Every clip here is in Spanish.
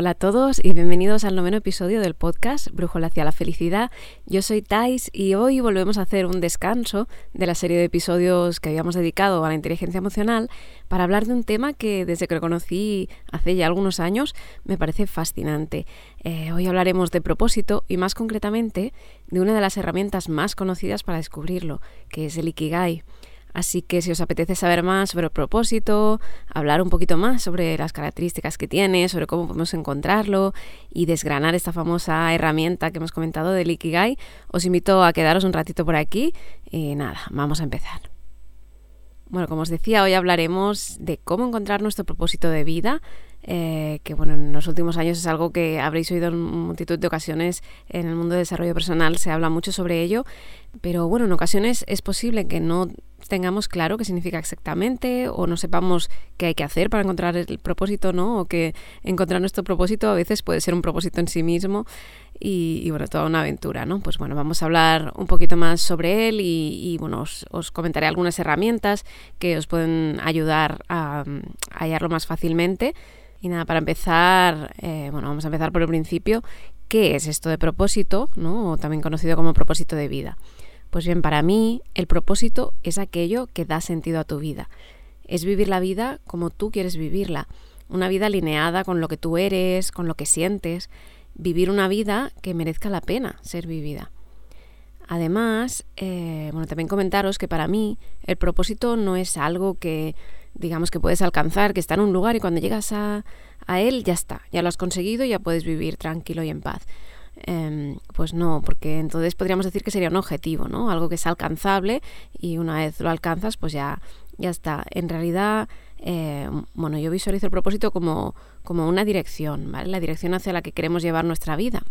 Hola a todos y bienvenidos al noveno episodio del podcast Brújula hacia la felicidad. Yo soy Thais y hoy volvemos a hacer un descanso de la serie de episodios que habíamos dedicado a la inteligencia emocional para hablar de un tema que desde que lo conocí hace ya algunos años me parece fascinante. Eh, hoy hablaremos de propósito y más concretamente de una de las herramientas más conocidas para descubrirlo, que es el Ikigai. Así que si os apetece saber más sobre el propósito, hablar un poquito más sobre las características que tiene, sobre cómo podemos encontrarlo y desgranar esta famosa herramienta que hemos comentado del Ikigai, os invito a quedaros un ratito por aquí y nada, vamos a empezar. Bueno, como os decía, hoy hablaremos de cómo encontrar nuestro propósito de vida, eh, que bueno, en los últimos años es algo que habréis oído en multitud de ocasiones en el mundo de desarrollo personal, se habla mucho sobre ello, pero bueno, en ocasiones es posible que no tengamos claro qué significa exactamente o no sepamos qué hay que hacer para encontrar el propósito, ¿no? O que encontrar nuestro propósito a veces puede ser un propósito en sí mismo y, bueno, toda una aventura, ¿no? Pues bueno, vamos a hablar un poquito más sobre él y, bueno, os, comentaré algunas herramientas que os pueden ayudar a, hallarlo más fácilmente. Y nada, para empezar, eh, bueno, vamos a empezar por el principio. ¿Qué es esto de propósito, ¿no? o también conocido como propósito de vida? Pues bien, para mí el propósito es aquello que da sentido a tu vida. Es vivir la vida como tú quieres vivirla. Una vida alineada con lo que tú eres, con lo que sientes. Vivir una vida que merezca la pena ser vivida. Además, eh, bueno, también comentaros que para mí el propósito no es algo que digamos que puedes alcanzar, que está en un lugar y cuando llegas a, a él ya está, ya lo has conseguido ya puedes vivir tranquilo y en paz. Em, pues no, porque entonces podríamos decir que sería un objetivo, ¿no? Algo que es alcanzable y una vez lo alcanzas, pues ya, ya está. En realidad, eh, bueno, yo visualizo el propósito como, como una dirección, ¿vale? La dirección hacia la que queremos llevar nuestra vida.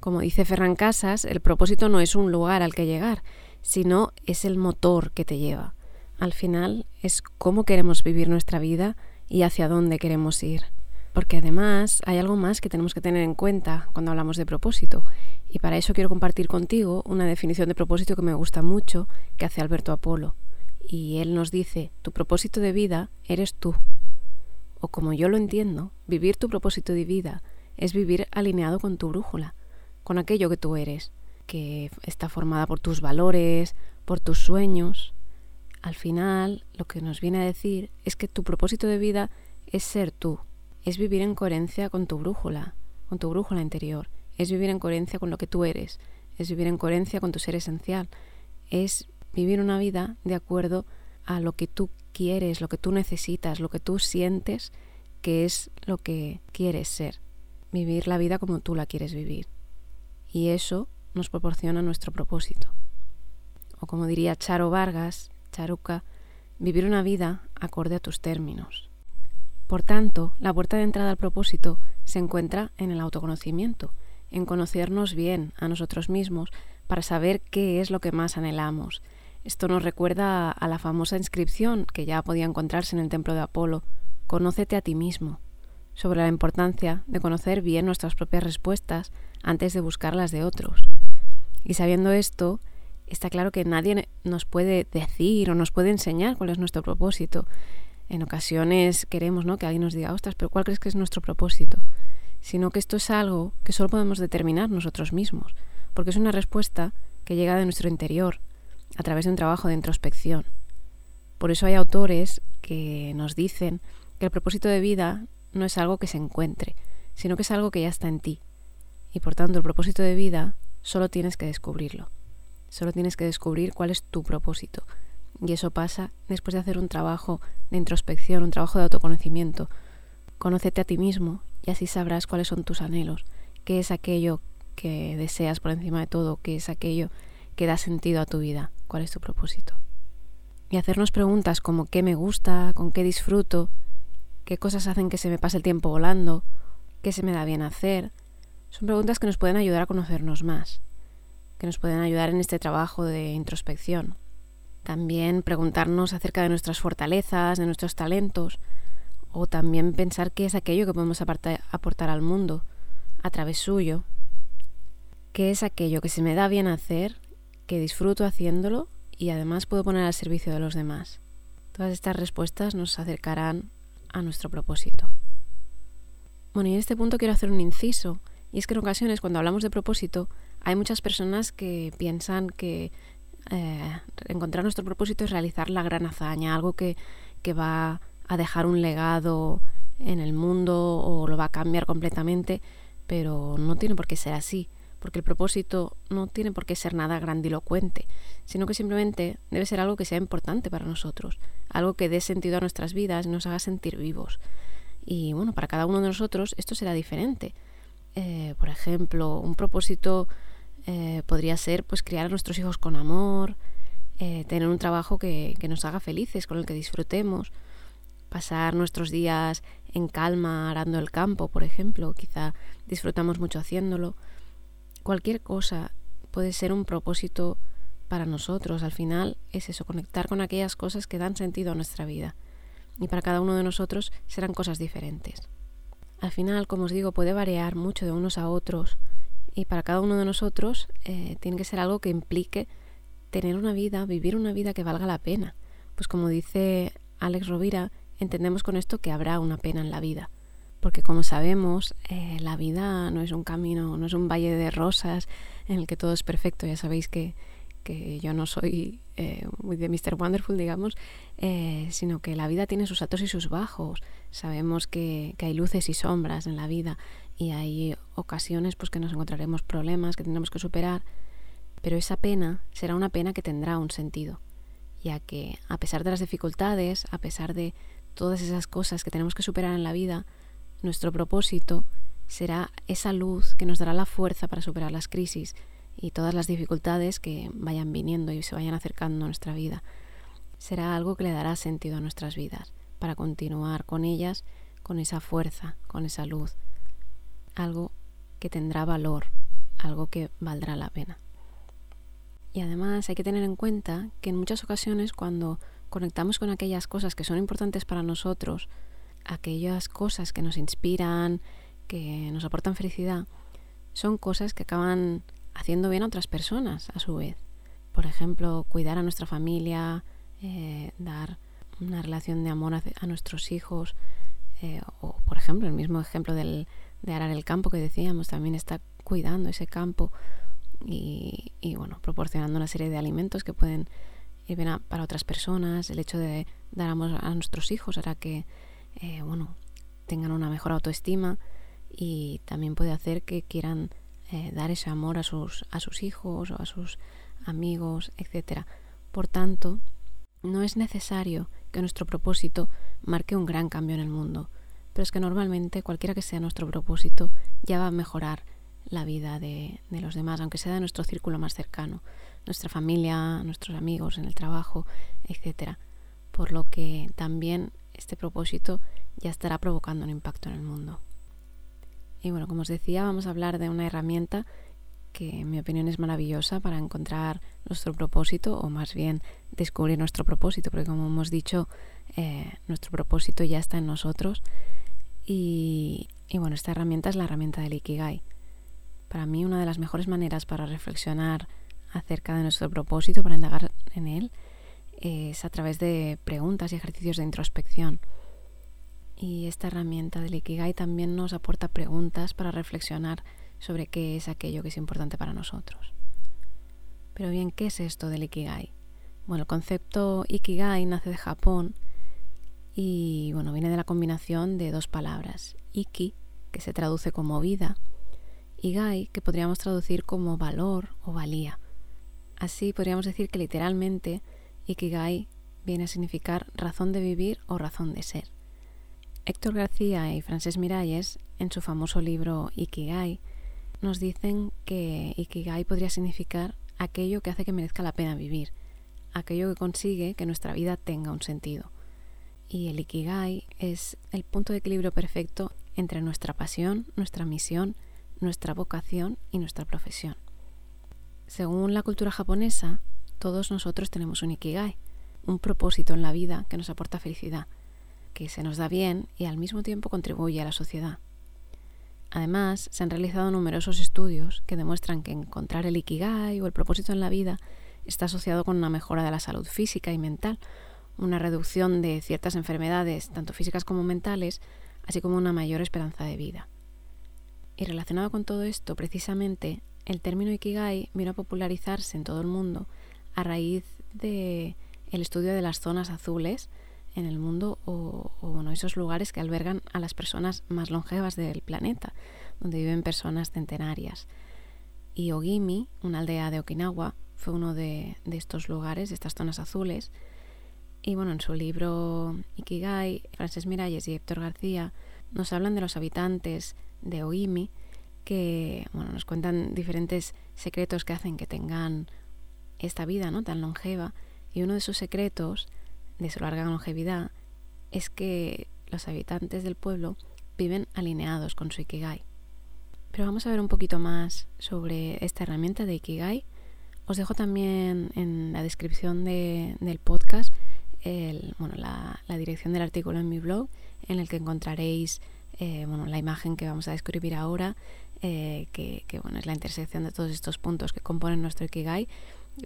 Como dice Ferran Casas, el propósito no es un lugar al que llegar, sino es el motor que te lleva. Al final es cómo queremos vivir nuestra vida y hacia dónde queremos ir. Porque además hay algo más que tenemos que tener en cuenta cuando hablamos de propósito. Y para eso quiero compartir contigo una definición de propósito que me gusta mucho, que hace Alberto Apolo. Y él nos dice, tu propósito de vida eres tú. O como yo lo entiendo, vivir tu propósito de vida es vivir alineado con tu brújula, con aquello que tú eres, que está formada por tus valores, por tus sueños. Al final, lo que nos viene a decir es que tu propósito de vida es ser tú, es vivir en coherencia con tu brújula, con tu brújula interior, es vivir en coherencia con lo que tú eres, es vivir en coherencia con tu ser esencial, es vivir una vida de acuerdo a lo que tú quieres, lo que tú necesitas, lo que tú sientes que es lo que quieres ser, vivir la vida como tú la quieres vivir. Y eso nos proporciona nuestro propósito. O como diría Charo Vargas, Charuca, vivir una vida acorde a tus términos. Por tanto, la puerta de entrada al propósito se encuentra en el autoconocimiento, en conocernos bien a nosotros mismos para saber qué es lo que más anhelamos. Esto nos recuerda a la famosa inscripción que ya podía encontrarse en el templo de Apolo, Conócete a ti mismo, sobre la importancia de conocer bien nuestras propias respuestas antes de buscar las de otros. Y sabiendo esto, está claro que nadie nos puede decir o nos puede enseñar cuál es nuestro propósito en ocasiones queremos ¿no? que alguien nos diga, ostras, pero ¿cuál crees que es nuestro propósito? Sino que esto es algo que solo podemos determinar nosotros mismos, porque es una respuesta que llega de nuestro interior, a través de un trabajo de introspección. Por eso hay autores que nos dicen que el propósito de vida no es algo que se encuentre, sino que es algo que ya está en ti. Y por tanto el propósito de vida solo tienes que descubrirlo. Solo tienes que descubrir cuál es tu propósito. Y eso pasa después de hacer un trabajo de introspección, un trabajo de autoconocimiento. Conócete a ti mismo y así sabrás cuáles son tus anhelos, qué es aquello que deseas por encima de todo, qué es aquello que da sentido a tu vida, cuál es tu propósito. Y hacernos preguntas como qué me gusta, con qué disfruto, qué cosas hacen que se me pase el tiempo volando, qué se me da bien hacer, son preguntas que nos pueden ayudar a conocernos más, que nos pueden ayudar en este trabajo de introspección. También preguntarnos acerca de nuestras fortalezas, de nuestros talentos, o también pensar qué es aquello que podemos aportar al mundo a través suyo, qué es aquello que se me da bien hacer, que disfruto haciéndolo y además puedo poner al servicio de los demás. Todas estas respuestas nos acercarán a nuestro propósito. Bueno, y en este punto quiero hacer un inciso, y es que en ocasiones cuando hablamos de propósito hay muchas personas que piensan que eh, encontrar nuestro propósito es realizar la gran hazaña, algo que, que va a dejar un legado en el mundo o lo va a cambiar completamente, pero no tiene por qué ser así, porque el propósito no tiene por qué ser nada grandilocuente, sino que simplemente debe ser algo que sea importante para nosotros, algo que dé sentido a nuestras vidas y nos haga sentir vivos. Y bueno, para cada uno de nosotros esto será diferente. Eh, por ejemplo, un propósito eh, podría ser pues criar a nuestros hijos con amor, eh, tener un trabajo que, que, nos haga felices, con el que disfrutemos, pasar nuestros días en calma arando el campo, por ejemplo, quizá disfrutamos mucho haciéndolo. Cualquier cosa puede ser un propósito para nosotros. Al final es eso, conectar con aquellas cosas que dan sentido a nuestra vida. Y para cada uno de nosotros serán cosas diferentes. Al final, como os digo, puede variar mucho de unos a otros y para cada uno de nosotros eh, tiene que ser algo que implique tener una vida, vivir una vida que valga la pena. Pues como dice Alex Rovira, entendemos con esto que habrá una pena en la vida. Porque como sabemos, eh, la vida no es un camino, no es un valle de rosas en el que todo es perfecto. Ya sabéis que, que yo no soy eh, muy de Mr. Wonderful, digamos, sino que la vida tiene sus altos y sus bajos. Sabemos que, que, hay luces y sombras en la vida y hay ocasiones pues, que nos encontraremos problemas que tendremos que superar, pero esa pena será una pena que tendrá un sentido, ya que a pesar de las dificultades, a pesar de todas esas cosas que tenemos que superar en la vida, nuestro propósito será esa luz que nos dará la fuerza para superar las crisis y todas las dificultades que vayan viniendo y se vayan acercando a nuestra vida. Será algo que le dará sentido a nuestras vidas, para continuar con ellas, con esa fuerza, con esa luz. Algo que tendrá valor, algo que valdrá la pena. Y además hay que tener en cuenta que en muchas ocasiones cuando conectamos con aquellas cosas que son importantes para nosotros, aquellas cosas que nos inspiran, que nos aportan felicidad, son cosas que acaban haciendo bien a otras personas a su vez. Por ejemplo, cuidar a nuestra familia, eh, dar una relación de amor a, nuestros hijos, eh, o por ejemplo, el mismo ejemplo del, de arar el campo que decíamos, también está cuidando ese campo y, bueno, proporcionando una serie de alimentos que pueden ir bien para otras personas. El hecho de dar amor a nuestros hijos hará que, eh, bueno, tengan una mejor autoestima y también puede hacer que quieran eh, dar ese amor a sus, a sus hijos o a sus amigos, etc. Por tanto, no es necesario que nuestro propósito marque un gran cambio en el mundo, pero es que normalmente cualquiera que sea nuestro propósito ya va a mejorar la vida de, de los demás, aunque sea de nuestro círculo más cercano, nuestra familia, nuestros amigos en el trabajo, etc. Por lo que también este propósito ya estará provocando un impacto en el mundo. Y bueno, como os decía, vamos a hablar de una herramienta que en mi opinión es maravillosa para encontrar nuestro propósito o más bien descubrir nuestro propósito, porque como hemos dicho, eh, nuestro propósito ya está en nosotros. Y, y bueno, esta herramienta es la herramienta del Ikigai. Para mí una de las mejores maneras para reflexionar acerca de nuestro propósito, para indagar en él, es a través de preguntas y ejercicios de introspección. Y esta herramienta del Ikigai también nos aporta preguntas para reflexionar sobre qué es aquello que es importante para nosotros. Pero bien, ¿qué es esto del Ikigai? Bueno, el concepto Ikigai nace de Japón y bueno, viene de la combinación de dos palabras, Iki, que se traduce como vida, y Gai, que podríamos traducir como valor o valía. Así podríamos decir que literalmente Ikigai viene a significar razón de vivir o razón de ser. Héctor García y Francesc Miralles, en su famoso libro Ikigai, nos dicen que Ikigai podría significar aquello que hace que merezca la pena vivir, aquello que consigue que nuestra vida tenga un sentido. Y el Ikigai es el punto de equilibrio perfecto entre nuestra pasión, nuestra misión, nuestra vocación y nuestra profesión. Según la cultura japonesa, todos nosotros tenemos un Ikigai, un propósito en la vida que nos aporta felicidad que se nos da bien y al mismo tiempo contribuye a la sociedad. Además, se han realizado numerosos estudios que demuestran que encontrar el ikigai o el propósito en la vida está asociado con una mejora de la salud física y mental, una reducción de ciertas enfermedades, tanto físicas como mentales, así como una mayor esperanza de vida. Y relacionado con todo esto, precisamente, el término Ikigai vino a popularizarse en todo el mundo a raíz de el estudio de las zonas azules en el mundo o, bueno, esos lugares que albergan a las personas más longevas del planeta, donde viven personas centenarias. Y Ogimi, una aldea de Okinawa, fue uno de, de estos lugares, de estas zonas azules. Y bueno, en su libro Ikigai, Frances Miralles y Héctor García nos hablan de los habitantes de Ogimi que bueno, nos cuentan diferentes secretos que hacen que tengan esta vida ¿no? tan longeva. Y uno de sus secretos de su larga longevidad es que los habitantes del pueblo viven alineados con su Ikigai. Pero vamos a ver un poquito más sobre esta herramienta de Ikigai. Os dejo también en la descripción del podcast bueno, la, dirección del artículo en mi blog en el que encontraréis eh, bueno, la imagen que vamos a describir ahora, eh, que, bueno, es la intersección de todos estos puntos que componen nuestro Ikigai,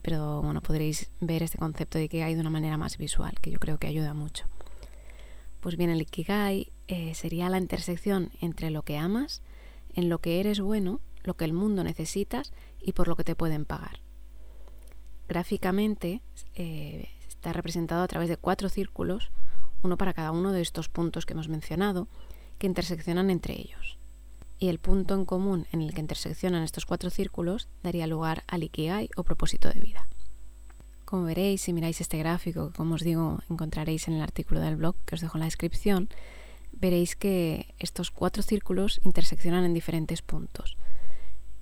pero bueno, podréis ver este concepto de Ikigai de una manera más visual, que yo creo que ayuda mucho. Pues bien, el Ikigai eh, sería la intersección entre lo que amas, en lo que eres bueno, lo que el mundo necesitas y por lo que te pueden pagar. Gráficamente eh, está representado a través de cuatro círculos, uno para cada uno de estos puntos que hemos mencionado, que interseccionan entre ellos. Y el punto en común en el que interseccionan estos cuatro círculos daría lugar al Ikigai o propósito de vida. Como veréis, si miráis este gráfico, que como os digo encontraréis en el artículo del blog que os dejo en la descripción, veréis que estos cuatro círculos interseccionan en diferentes puntos.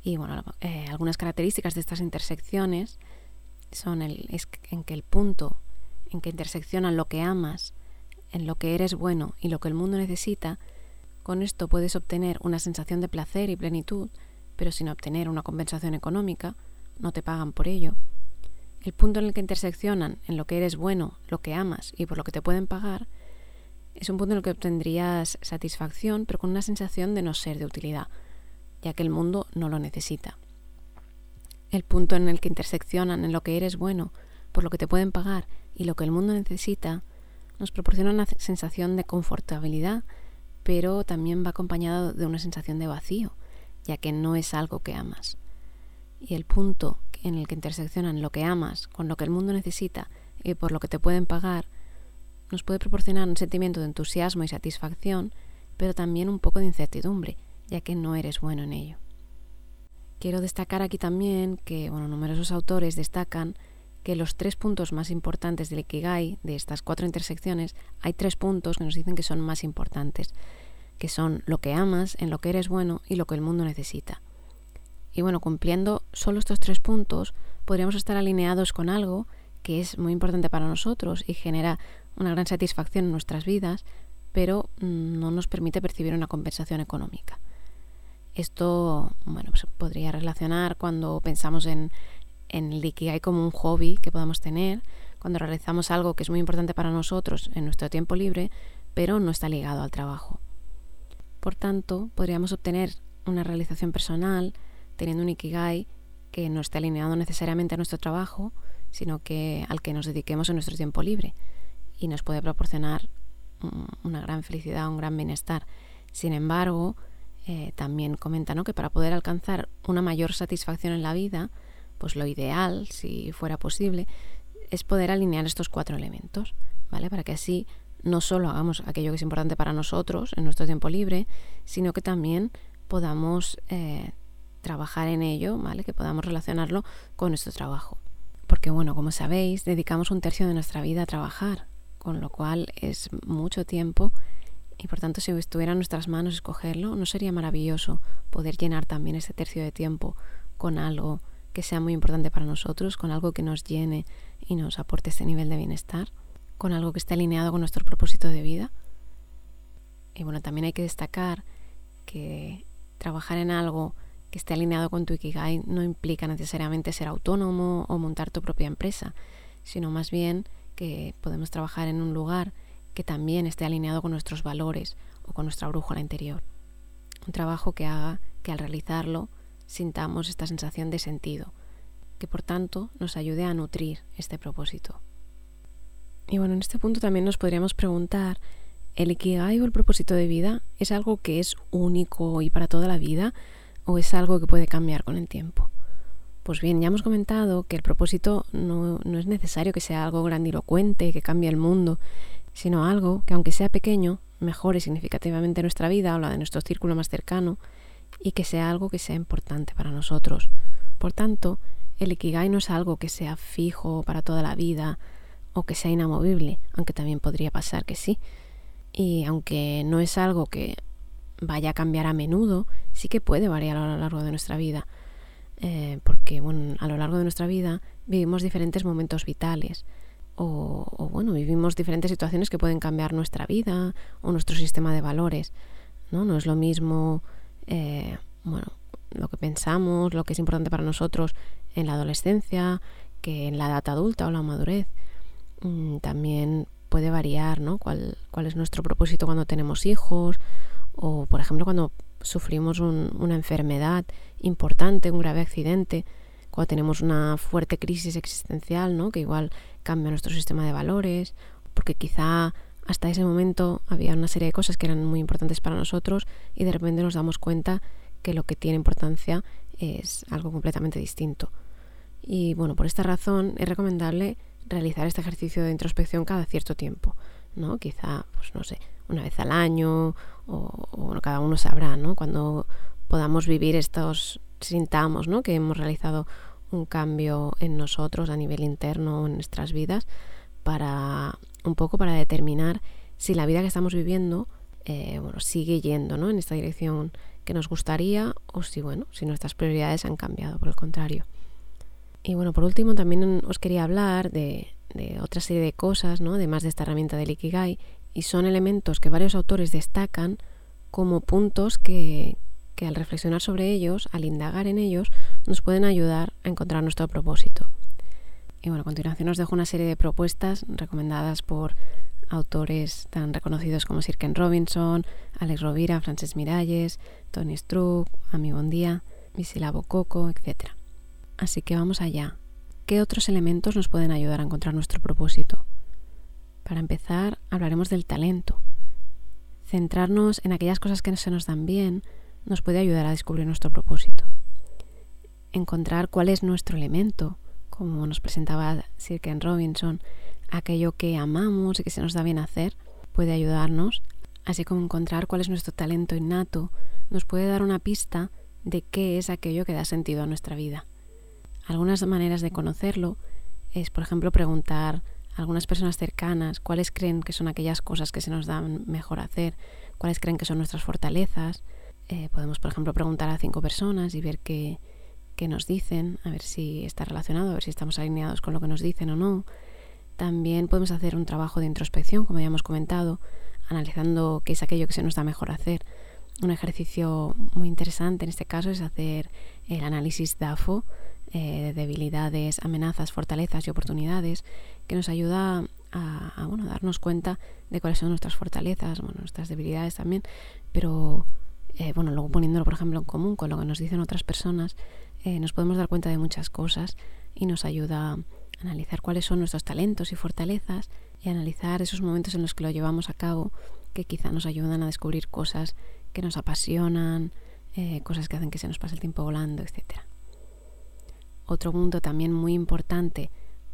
Y bueno, eh, algunas características de estas intersecciones son el, en que el punto en que interseccionan lo que amas, en lo que eres bueno y lo que el mundo necesita, con esto puedes obtener una sensación de placer y plenitud, pero sin obtener una compensación económica, no te pagan por ello. El punto en el que interseccionan en lo que eres bueno, lo que amas y por lo que te pueden pagar, es un punto en el que obtendrías satisfacción, pero con una sensación de no ser de utilidad, ya que el mundo no lo necesita. El punto en el que interseccionan en lo que eres bueno, por lo que te pueden pagar y lo que el mundo necesita, nos proporciona una sensación de confortabilidad, pero también va acompañado de una sensación de vacío, ya que no es algo que amas. Y el punto en el que interseccionan lo que amas con lo que el mundo necesita y por lo que te pueden pagar, nos puede proporcionar un sentimiento de entusiasmo y satisfacción, pero también un poco de incertidumbre, ya que no eres bueno en ello. Quiero destacar aquí también que bueno, numerosos autores destacan que los tres puntos más importantes del Ikigai, de estas cuatro intersecciones, hay tres puntos que nos dicen que son más importantes, que son lo que amas, en lo que eres bueno y lo que el mundo necesita. Y bueno, cumpliendo solo estos tres puntos, podríamos estar alineados con algo que es muy importante para nosotros y genera una gran satisfacción en nuestras vidas, pero mm, no nos permite percibir una compensación económica. Esto, bueno, pues podría relacionar cuando pensamos en, en el Ikigai como un hobby que podamos tener, cuando realizamos algo que es muy importante para nosotros en nuestro tiempo libre, pero no está ligado al trabajo. Por tanto, podríamos obtener una realización personal teniendo un Ikigai que no esté alineado necesariamente a nuestro trabajo, sino que al que nos dediquemos en nuestro tiempo libre y nos puede proporcionar una gran felicidad, un gran bienestar. Sin embargo, eh, también comenta que para poder alcanzar una mayor satisfacción en la vida, pues lo ideal, si fuera posible, es poder alinear estos cuatro elementos, ¿vale? Para que así no solo hagamos aquello que es importante para nosotros en nuestro tiempo libre, sino que también podamos eh, trabajar en ello, ¿vale? Que podamos relacionarlo con nuestro trabajo. Porque, bueno, como sabéis, dedicamos un tercio de nuestra vida a trabajar, con lo cual es mucho tiempo y por tanto, si estuviera en nuestras manos escogerlo, ¿no sería maravilloso poder llenar también ese tercio de tiempo con algo que sea muy importante para nosotros, con algo que nos llene y nos aporte este nivel de bienestar, con algo que esté alineado con nuestro propósito de vida? Y bueno, también hay que destacar que trabajar en algo que esté alineado con tu Ikigai no implica necesariamente ser autónomo o montar tu propia empresa, sino más bien que podemos trabajar en un lugar que también esté alineado con nuestros valores o con nuestra brújula interior. Un trabajo que haga que al realizarlo sintamos esta sensación de sentido, que por tanto nos ayude a nutrir este propósito. Y bueno, en este punto también nos podríamos preguntar, ¿el Ikigai o el propósito de vida es algo que es único y para toda la vida o es algo que puede cambiar con el tiempo? Pues bien, ya hemos comentado que el propósito no, no es necesario que sea algo grandilocuente, que cambie el mundo, sino algo que aunque sea pequeño, mejore significativamente nuestra vida o la de nuestro círculo más cercano y que sea algo que sea importante para nosotros. Por tanto, el Ikigai no es algo que sea fijo para toda la vida o que sea inamovible, aunque también podría pasar que sí. Y aunque no es algo que vaya a cambiar a menudo, sí que puede variar a lo largo de nuestra vida. Eh, porque bueno, a lo largo de nuestra vida vivimos diferentes momentos vitales o, bueno, vivimos diferentes situaciones que pueden cambiar nuestra vida o nuestro sistema de valores. No, no es lo mismo eh, bueno, lo que pensamos, lo que es importante para nosotros en la adolescencia que en la edad adulta o la madurez. Mm, también puede variar, ¿no? ¿Cuál, ¿Cuál, es nuestro propósito cuando tenemos hijos? O, por ejemplo, cuando sufrimos una enfermedad importante, un grave accidente, cuando tenemos una fuerte crisis existencial, ¿no? Que igual cambia nuestro sistema de valores, porque quizá hasta ese momento había una serie de cosas que eran muy importantes para nosotros y de repente nos damos cuenta que lo que tiene importancia es algo completamente distinto. Y bueno, por esta razón es recomendable realizar este ejercicio de introspección cada cierto tiempo, ¿no? Quizá, pues no sé, una vez al año o, cada uno sabrá, ¿no? Cuando podamos vivir estos, sintamos, ¿no? Que hemos realizado un cambio en nosotros a nivel interno en nuestras vidas para un poco para determinar si la vida que estamos viviendo eh, bueno, sigue yendo ¿no? en esta dirección que nos gustaría o si, bueno, si nuestras prioridades han cambiado, por el contrario. Y bueno, por último también os quería hablar de, otra serie de cosas, ¿no? además de esta herramienta del Ikigai, y son elementos que varios autores destacan como puntos que, que al reflexionar sobre ellos, al indagar en ellos, nos pueden ayudar a encontrar nuestro propósito. Y bueno, a continuación os dejo una serie de propuestas recomendadas por autores tan reconocidos como Sir Ken Robinson, Alex Rovira, Frances Miralles, Tony Struck, Ami Bondía, Visila Coco, etc. Así que vamos allá. ¿Qué otros elementos nos pueden ayudar a encontrar nuestro propósito? Para empezar, hablaremos del talento. Centrarnos en aquellas cosas que se nos dan bien nos puede ayudar a descubrir nuestro propósito. Encontrar cuál es nuestro elemento, como nos presentaba Sir Ken Robinson, aquello que amamos y que se nos da bien hacer, puede ayudarnos, así como encontrar cuál es nuestro talento innato, nos puede dar una pista de qué es aquello que da sentido a nuestra vida. Algunas maneras de conocerlo es, por ejemplo, preguntar a algunas personas cercanas cuáles creen que son aquellas cosas que se nos dan mejor hacer, cuáles creen que son nuestras fortalezas. Eh, podemos, por ejemplo, preguntar a cinco personas y ver qué, que nos dicen, a ver si está relacionado, a ver si estamos alineados con lo que nos dicen o no. También podemos hacer un trabajo de introspección, como ya hemos comentado, analizando qué es aquello que se nos da mejor hacer. Un ejercicio muy interesante en este caso es hacer el análisis DAFO eh, de debilidades, amenazas, fortalezas y oportunidades, que nos ayuda a, bueno, darnos cuenta de cuáles son nuestras fortalezas, bueno, nuestras debilidades también, pero eh, bueno, luego poniéndolo, por ejemplo, en común con lo que nos dicen otras personas, eh, nos podemos dar cuenta de muchas cosas y nos ayuda a analizar cuáles son nuestros talentos y fortalezas y analizar esos momentos en los que lo llevamos a cabo que quizá nos ayudan a descubrir cosas que nos apasionan, eh, cosas que hacen que se nos pase el tiempo volando, etc. Otro punto también muy importante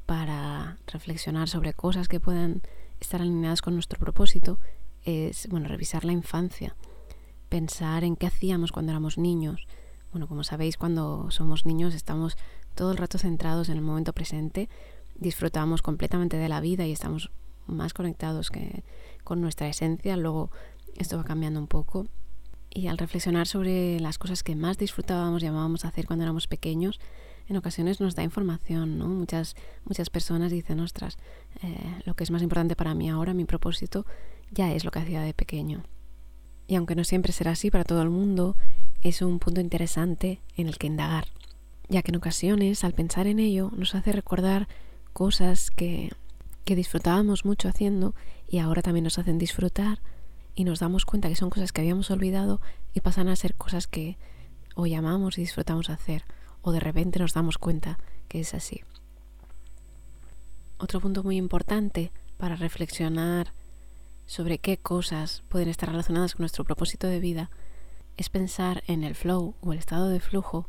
para reflexionar sobre cosas que puedan estar alineadas con nuestro propósito es bueno, revisar la infancia, pensar en qué hacíamos cuando éramos niños, bueno, como sabéis, cuando somos niños estamos todo el rato centrados en el momento presente, disfrutamos completamente de la vida y estamos más conectados que con nuestra esencia. Luego esto va cambiando un poco. Y al reflexionar sobre las cosas que más disfrutábamos y amábamos hacer cuando éramos pequeños, en ocasiones nos da información, ¿no? Muchas, muchas personas dicen, ostras, eh, lo que es más importante para mí ahora, mi propósito, ya es lo que hacía de pequeño. Y aunque no siempre será así para todo el mundo, es un punto interesante en el que indagar, ya que en ocasiones al pensar en ello nos hace recordar cosas que, que disfrutábamos mucho haciendo y ahora también nos hacen disfrutar y nos damos cuenta que son cosas que habíamos olvidado y pasan a ser cosas que hoy amamos y disfrutamos hacer o de repente nos damos cuenta que es así. Otro punto muy importante para reflexionar sobre qué cosas pueden estar relacionadas con nuestro propósito de vida es pensar en el flow o el estado de flujo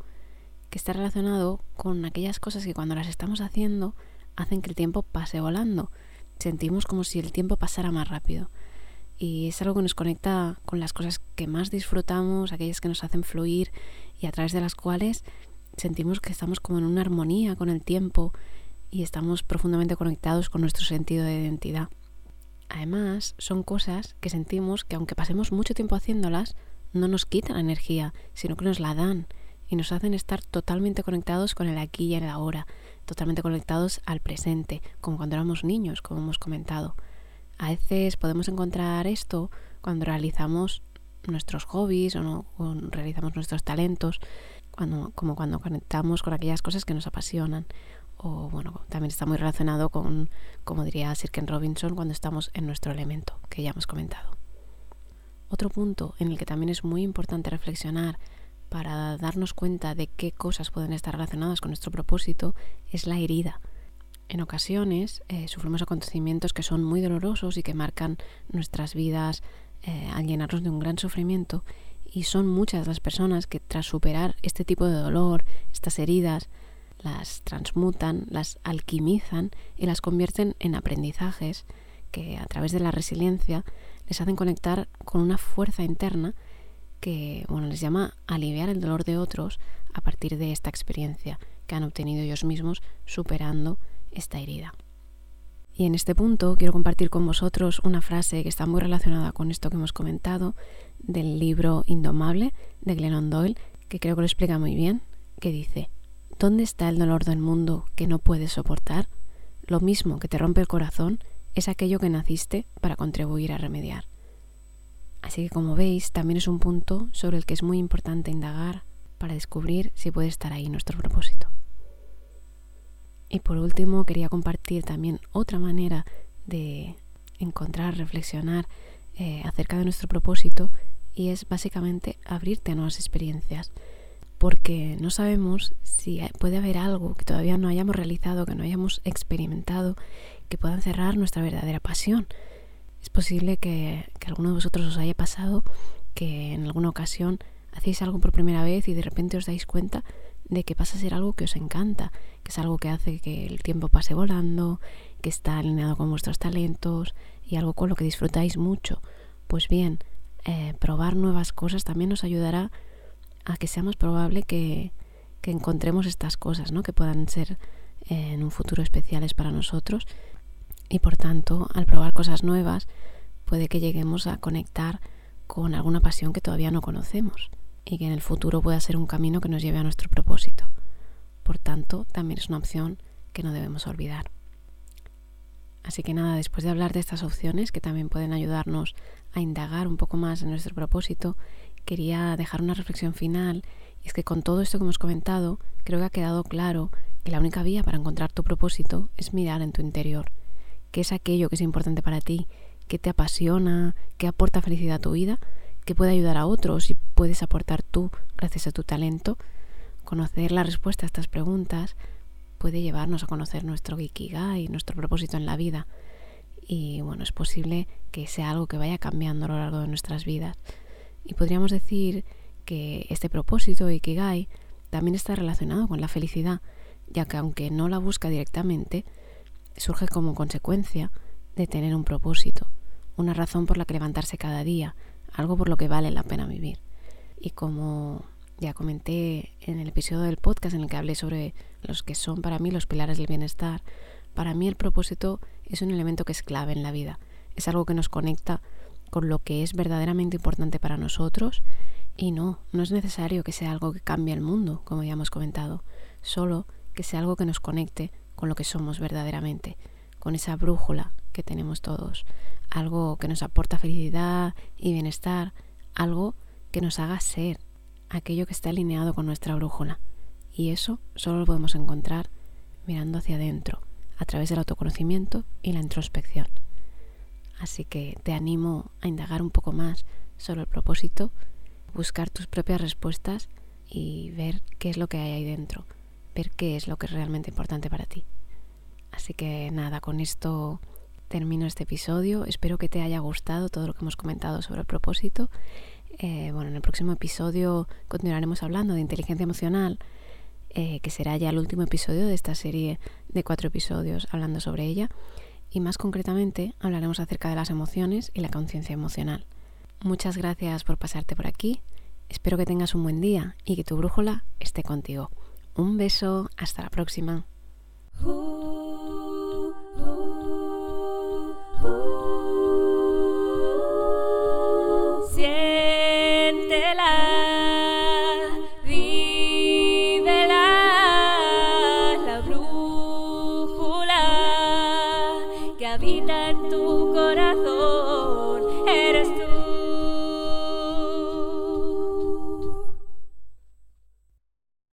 que está relacionado con aquellas cosas que cuando las estamos haciendo hacen que el tiempo pase volando. Sentimos como si el tiempo pasara más rápido. Y es algo que nos conecta con las cosas que más disfrutamos, aquellas que nos hacen fluir y a través de las cuales sentimos que estamos como en una armonía con el tiempo y estamos profundamente conectados con nuestro sentido de identidad. Además, son cosas que sentimos que aunque pasemos mucho tiempo haciéndolas, no nos quitan energía, sino que nos la dan y nos hacen estar totalmente conectados con el aquí y el ahora, totalmente conectados al presente, como cuando éramos niños, como hemos comentado. A veces podemos encontrar esto cuando realizamos nuestros hobbies o, no, realizamos nuestros talentos, cuando, como cuando conectamos con aquellas cosas que nos apasionan. O bueno, también está muy relacionado con, como diría Sir Ken Robinson, cuando estamos en nuestro elemento, que ya hemos comentado. Otro punto en el que también es muy importante reflexionar para darnos cuenta de qué cosas pueden estar relacionadas con nuestro propósito es la herida. En ocasiones eh, sufrimos acontecimientos que son muy dolorosos y que marcan nuestras vidas eh, al llenarnos de un gran sufrimiento y son muchas las personas que tras superar este tipo de dolor, estas heridas, las transmutan, las alquimizan y las convierten en aprendizajes que a través de la resiliencia les hacen conectar con una fuerza interna que bueno, les llama aliviar el dolor de otros a partir de esta experiencia que han obtenido ellos mismos superando esta herida. Y en este punto quiero compartir con vosotros una frase que está muy relacionada con esto que hemos comentado del libro Indomable de Glennon Doyle, que creo que lo explica muy bien, que dice, ¿dónde está el dolor del mundo que no puedes soportar? Lo mismo que te rompe el corazón es aquello que naciste para contribuir a remediar. Así que como veis, también es un punto sobre el que es muy importante indagar para descubrir si puede estar ahí nuestro propósito. Y por último, quería compartir también otra manera de encontrar, reflexionar eh, acerca de nuestro propósito y es básicamente abrirte a nuevas experiencias. Porque no sabemos si puede haber algo que todavía no hayamos realizado, que no hayamos experimentado, que pueda encerrar nuestra verdadera pasión. Es posible que, que alguno de vosotros os haya pasado que en alguna ocasión hacéis algo por primera vez y de repente os dais cuenta de que pasa a ser algo que os encanta, que es algo que hace que el tiempo pase volando, que está alineado con vuestros talentos y algo con lo que disfrutáis mucho. Pues bien, eh, probar nuevas cosas también nos ayudará a que sea más probable que, que encontremos estas cosas, ¿no? que puedan ser eh, en un futuro especiales para nosotros y por tanto, al probar cosas nuevas, puede que lleguemos a conectar con alguna pasión que todavía no conocemos y que en el futuro pueda ser un camino que nos lleve a nuestro propósito. Por tanto, también es una opción que no debemos olvidar. Así que nada, después de hablar de estas opciones que también pueden ayudarnos a indagar un poco más en nuestro propósito, quería dejar una reflexión final y es que con todo esto que hemos comentado, creo que ha quedado claro que la única vía para encontrar tu propósito es mirar en tu interior qué es aquello que es importante para ti, qué te apasiona, qué aporta felicidad a tu vida, qué puede ayudar a otros y puedes aportar tú gracias a tu talento. Conocer la respuesta a estas preguntas puede llevarnos a conocer nuestro ikigai, nuestro propósito en la vida. Y bueno, es posible que sea algo que vaya cambiando a lo largo de nuestras vidas. Y podríamos decir que este propósito ikigai también está relacionado con la felicidad, ya que aunque no la busca directamente, surge como consecuencia de tener un propósito, una razón por la que levantarse cada día, algo por lo que vale la pena vivir. Y como ya comenté en el episodio del podcast en el que hablé sobre los que son para mí los pilares del bienestar, para mí el propósito es un elemento que es clave en la vida, es algo que nos conecta con lo que es verdaderamente importante para nosotros y no, no es necesario que sea algo que cambie el mundo, como ya hemos comentado, solo que sea algo que nos conecte con lo que somos verdaderamente, con esa brújula que tenemos todos, algo que nos aporta felicidad y bienestar, algo que nos haga ser aquello que está alineado con nuestra brújula. Y eso solo lo podemos encontrar mirando hacia adentro, a través del autoconocimiento y la introspección. Así que te animo a indagar un poco más sobre el propósito, buscar tus propias respuestas y ver qué es lo que hay ahí dentro ver qué es lo que es realmente importante para ti. Así que nada, con esto termino este episodio. Espero que te haya gustado todo lo que hemos comentado sobre el propósito. Eh, bueno, en el próximo episodio continuaremos hablando de inteligencia emocional, eh, que será ya el último episodio de esta serie de cuatro episodios hablando sobre ella. Y más concretamente hablaremos acerca de las emociones y la conciencia emocional. Muchas gracias por pasarte por aquí. Espero que tengas un buen día y que tu brújula esté contigo. Un beso, hasta la próxima.